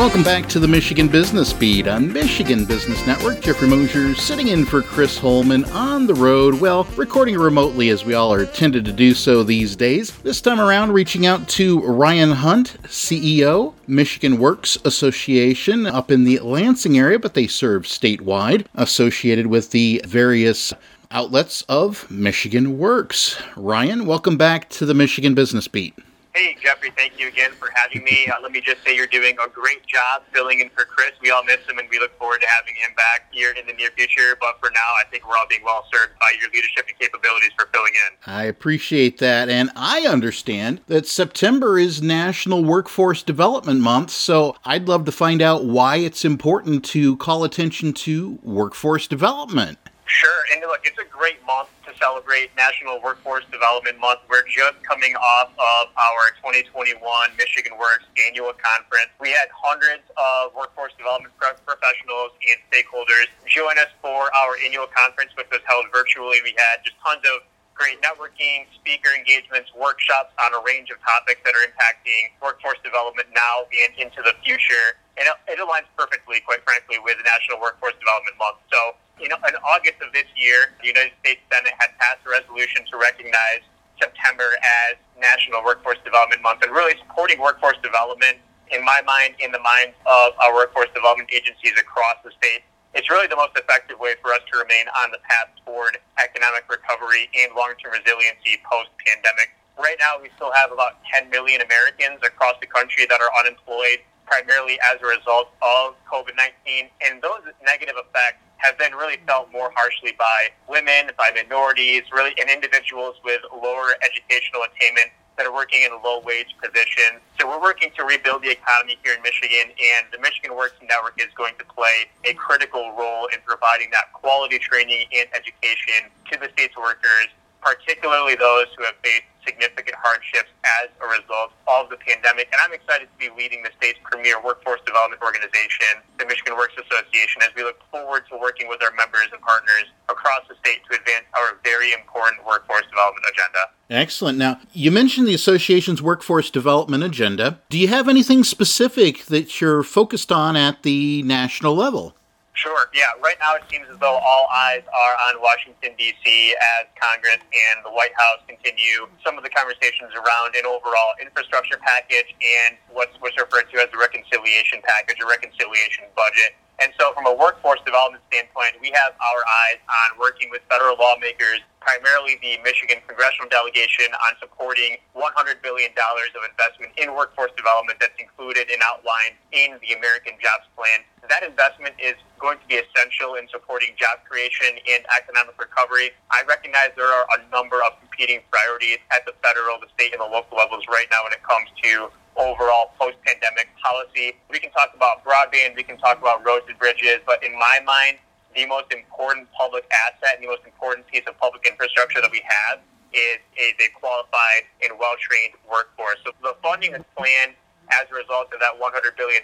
Welcome back to the Michigan Business Beat on Michigan Business Network. Jeffrey Mosier sitting in for Chris Holman on the road, well, recording remotely as we all are tended to do so these days. This time around, reaching out to Ryan Hunt, CEO, Michigan Works Association up in the Lansing area, but they serve statewide, associated with the various outlets of Michigan Works. Ryan, welcome back to the Michigan Business Beat. Hey, Jeffrey, thank you again for having me. Uh, let me just say you're doing a great job filling in for Chris. We all miss him, and we look forward to having him back here in the near future. But for now, I think we're all being well served by your leadership and capabilities for filling in. I appreciate that. And I understand that September is National Workforce Development Month, so I'd love to find out why it's important to call attention to workforce development. Sure. And look, it's a great month to celebrate National Workforce Development Month. We're just coming off of our 2021 Michigan Works annual conference. We had hundreds of workforce development professionals and stakeholders join us for our annual conference, which was held virtually. We had just tons of great networking, speaker engagements, workshops on a range of topics that are impacting workforce development now and into the future. And it aligns perfectly, quite frankly, with National Workforce Development Month. So you know, in August of this year, the United States Senate had passed a resolution to recognize September as National Workforce Development Month and really supporting workforce development, in my mind, in the minds of our workforce development agencies across the state. It's really the most effective way for us to remain on the path toward economic recovery and long term resiliency post pandemic. Right now, we still have about 10 million Americans across the country that are unemployed, primarily as a result of COVID 19. And those negative effects have been really felt more harshly by women, by minorities, really, and individuals with lower educational attainment that are working in low wage positions. So we're working to rebuild the economy here in Michigan, and the Michigan Works Network is going to play a critical role in providing that quality training and education to the state's workers, particularly those who have faced significant hardships as a result of the pandemic. And I'm excited to be leading the state's premier workforce development organization, the Michigan Works Association, as we look forward to working with our members and partners across the state to advance our very important workforce development agenda. Excellent. Now, you mentioned the association's workforce development agenda. Do you have anything specific that you're focused on at the national level? Sure. Yeah. Right now, it seems as though all eyes are on Washington D.C. as Congress and the White House continue some of the conversations around an overall infrastructure package and what's what's referred to as the reconciliation package or reconciliation budget. And so, from a workforce development standpoint, we have our eyes on working with federal lawmakers, primarily the Michigan congressional delegation, on supporting $100 billion of investment in workforce development that's included and outlined in the American Jobs Plan that investment is going to be essential in supporting job creation and economic recovery. I recognize there are a number of competing priorities at the federal, the state, and the local levels right now when it comes to overall post-pandemic policy. We can talk about broadband, we can talk about roads and bridges, but in my mind, the most important public asset and the most important piece of public infrastructure that we have is, is a qualified and well-trained workforce. So the funding is planned as a result of that $100 billion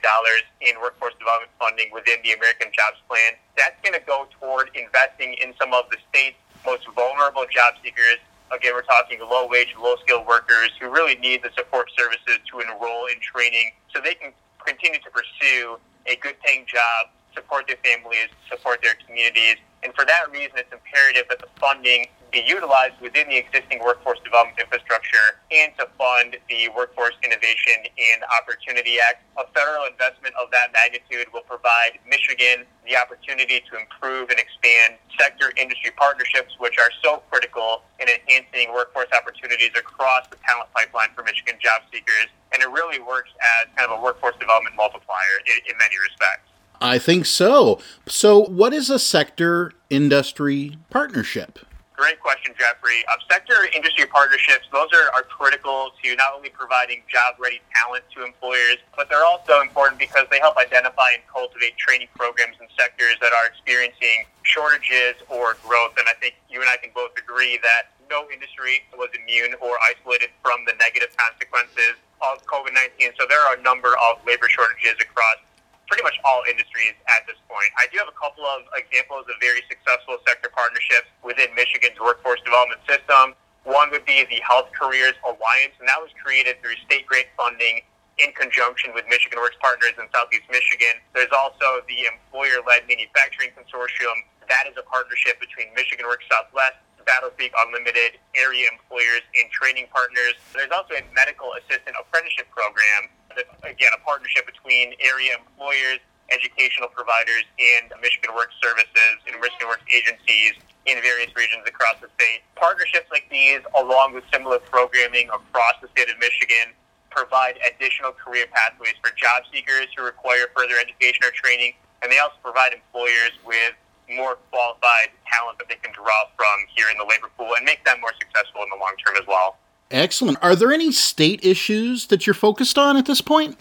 in workforce development funding within the American Jobs Plan. That's going to go toward investing in some of the state's most vulnerable job seekers. Again, we're talking low wage, low skilled workers who really need the support services to enroll in training so they can continue to pursue a good paying job, support their families, support their communities. And for that reason, it's imperative that the funding be utilized within the existing workforce development infrastructure and to fund the Workforce Innovation and Opportunity Act. A federal investment of that magnitude will provide Michigan the opportunity to improve and expand sector industry partnerships, which are so critical in enhancing workforce opportunities across the talent pipeline for Michigan job seekers. And it really works as kind of a workforce development multiplier in, in many respects. I think so. So, what is a sector industry partnership? Great question, Jeffrey. Uh, sector industry partnerships, those are, are critical to not only providing job ready talent to employers, but they're also important because they help identify and cultivate training programs in sectors that are experiencing shortages or growth. And I think you and I can both agree that no industry was immune or isolated from the negative consequences of COVID 19. So there are a number of labor shortages across pretty much all industries at this point. I do have a couple of examples of very successful sector partnerships within Michigan's workforce development system. One would be the Health Careers Alliance, and that was created through state grant funding in conjunction with Michigan Works partners in Southeast Michigan. There's also the Employer-Led Manufacturing Consortium. That is a partnership between Michigan Works Southwest, Battle Creek Unlimited, area employers, and training partners. There's also a medical assistant apprenticeship program. Again, a partnership between area employers, educational providers, and Michigan Work Services and Michigan Works agencies in various regions across the state. Partnerships like these, along with similar programming across the state of Michigan, provide additional career pathways for job seekers who require further education or training, and they also provide employers with more qualified talent that they can draw from here in the labor pool and make them more successful in the long term as well. Excellent. Are there any state issues that you're focused on at this point?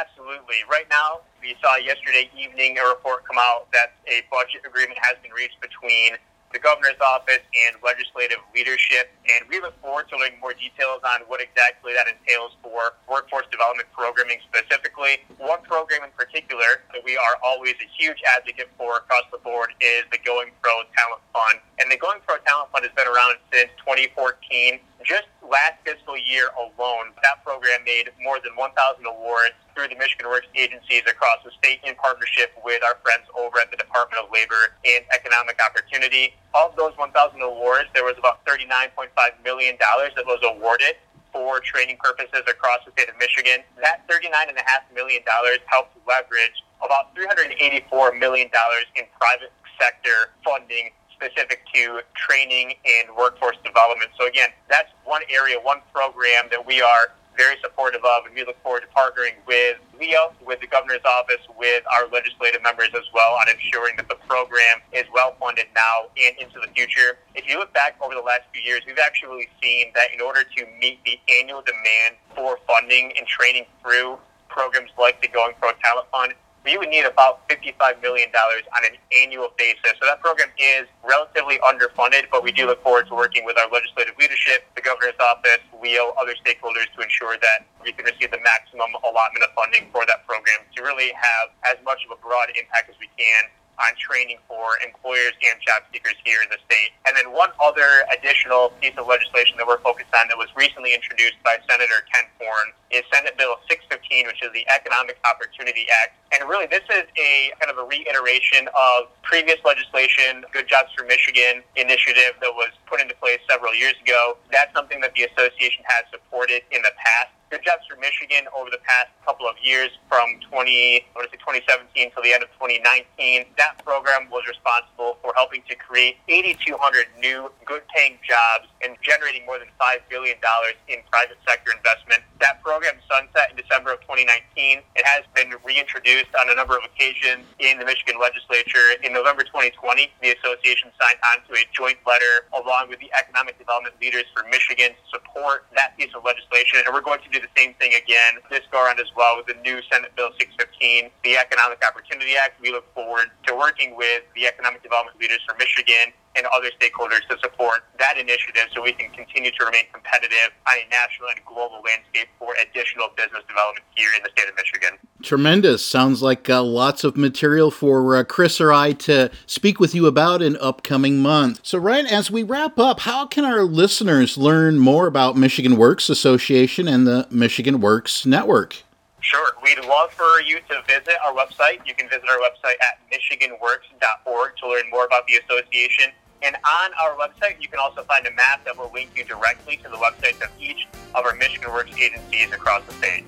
Absolutely. Right now, we saw yesterday evening a report come out that a budget agreement has been reached between the governor's office and legislative leadership. And we look forward to learning more details on what exactly that entails for workforce development programming specifically. One program in particular that we are always a huge advocate for across the board is the Going Pro Talent Fund. And the Going Pro Talent Fund has been around since 2014. Just last fiscal year alone, that program made more than 1,000 awards through the Michigan Works agencies across the state in partnership with our friends over at the Department of Labor and Economic Opportunity. Of those 1,000 awards, there was about $39.5 million that was awarded for training purposes across the state of Michigan. That $39.5 million helped leverage about $384 million in private sector funding specific to training and workforce development. So again, that's one area, one program that we are very supportive of, and we look forward to partnering with LEO, with the governor's office, with our legislative members as well on ensuring that the program is well funded now and into the future. If you look back over the last few years, we've actually seen that in order to meet the annual demand for funding and training through programs like the Going Pro Talent Fund, we would need about $55 million on an annual basis. So that program is relatively underfunded, but we do look forward to working with our legislative leadership, the governor's office, WHEEL, other stakeholders to ensure that we can receive the maximum allotment of funding for that program to really have as much of a broad impact as we can on training for employers and job seekers here in the state. And then one other additional piece of legislation that we're focused on that was recently introduced by Senator Ken Horn is Senate Bill 615, which is the Economic Opportunity Act. And really, this is a kind of a reiteration of previous legislation, Good Jobs for Michigan initiative that was put into place several years ago. That's something that the association has supported in the past. Good Jobs for Michigan over the past couple of years, from 20, I want to say 2017 to the end of 2019. That program was responsible for helping to create 8,200 new good-paying jobs and generating more than $5 billion in private sector investment. That program sunset in December of 2019. It has been reintroduced on a number of occasions in the Michigan legislature. In November 2020, the association signed on to a joint letter along with the economic development leaders for Michigan support that piece of legislation. And we're going to do the same thing again this go around as well with the new Senate Bill 615, the Economic Opportunity Act. We look forward to working with the economic development leaders from Michigan and other stakeholders to support that initiative so we can continue to remain competitive on a national and global landscape for additional business development here in the state of Michigan. Tremendous. Sounds like uh, lots of material for uh, Chris or I to speak with you about in upcoming months. So, Ryan, as we wrap up, how can our listeners learn more about Michigan Works Association and the Michigan Works Network? Sure. We'd love for you to visit our website. You can visit our website at michiganworks.org to learn more about the association. And on our website, you can also find a map that will link you directly to the websites of each of our Michigan Works agencies across the state.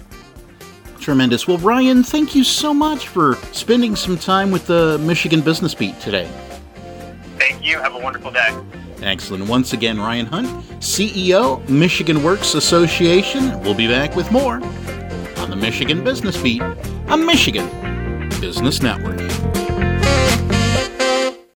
Tremendous. Well, Ryan, thank you so much for spending some time with the Michigan Business Beat today. Thank you. Have a wonderful day. Excellent. Once again, Ryan Hunt, CEO, Michigan Works Association. We'll be back with more on the Michigan Business Beat, on Michigan Business Network.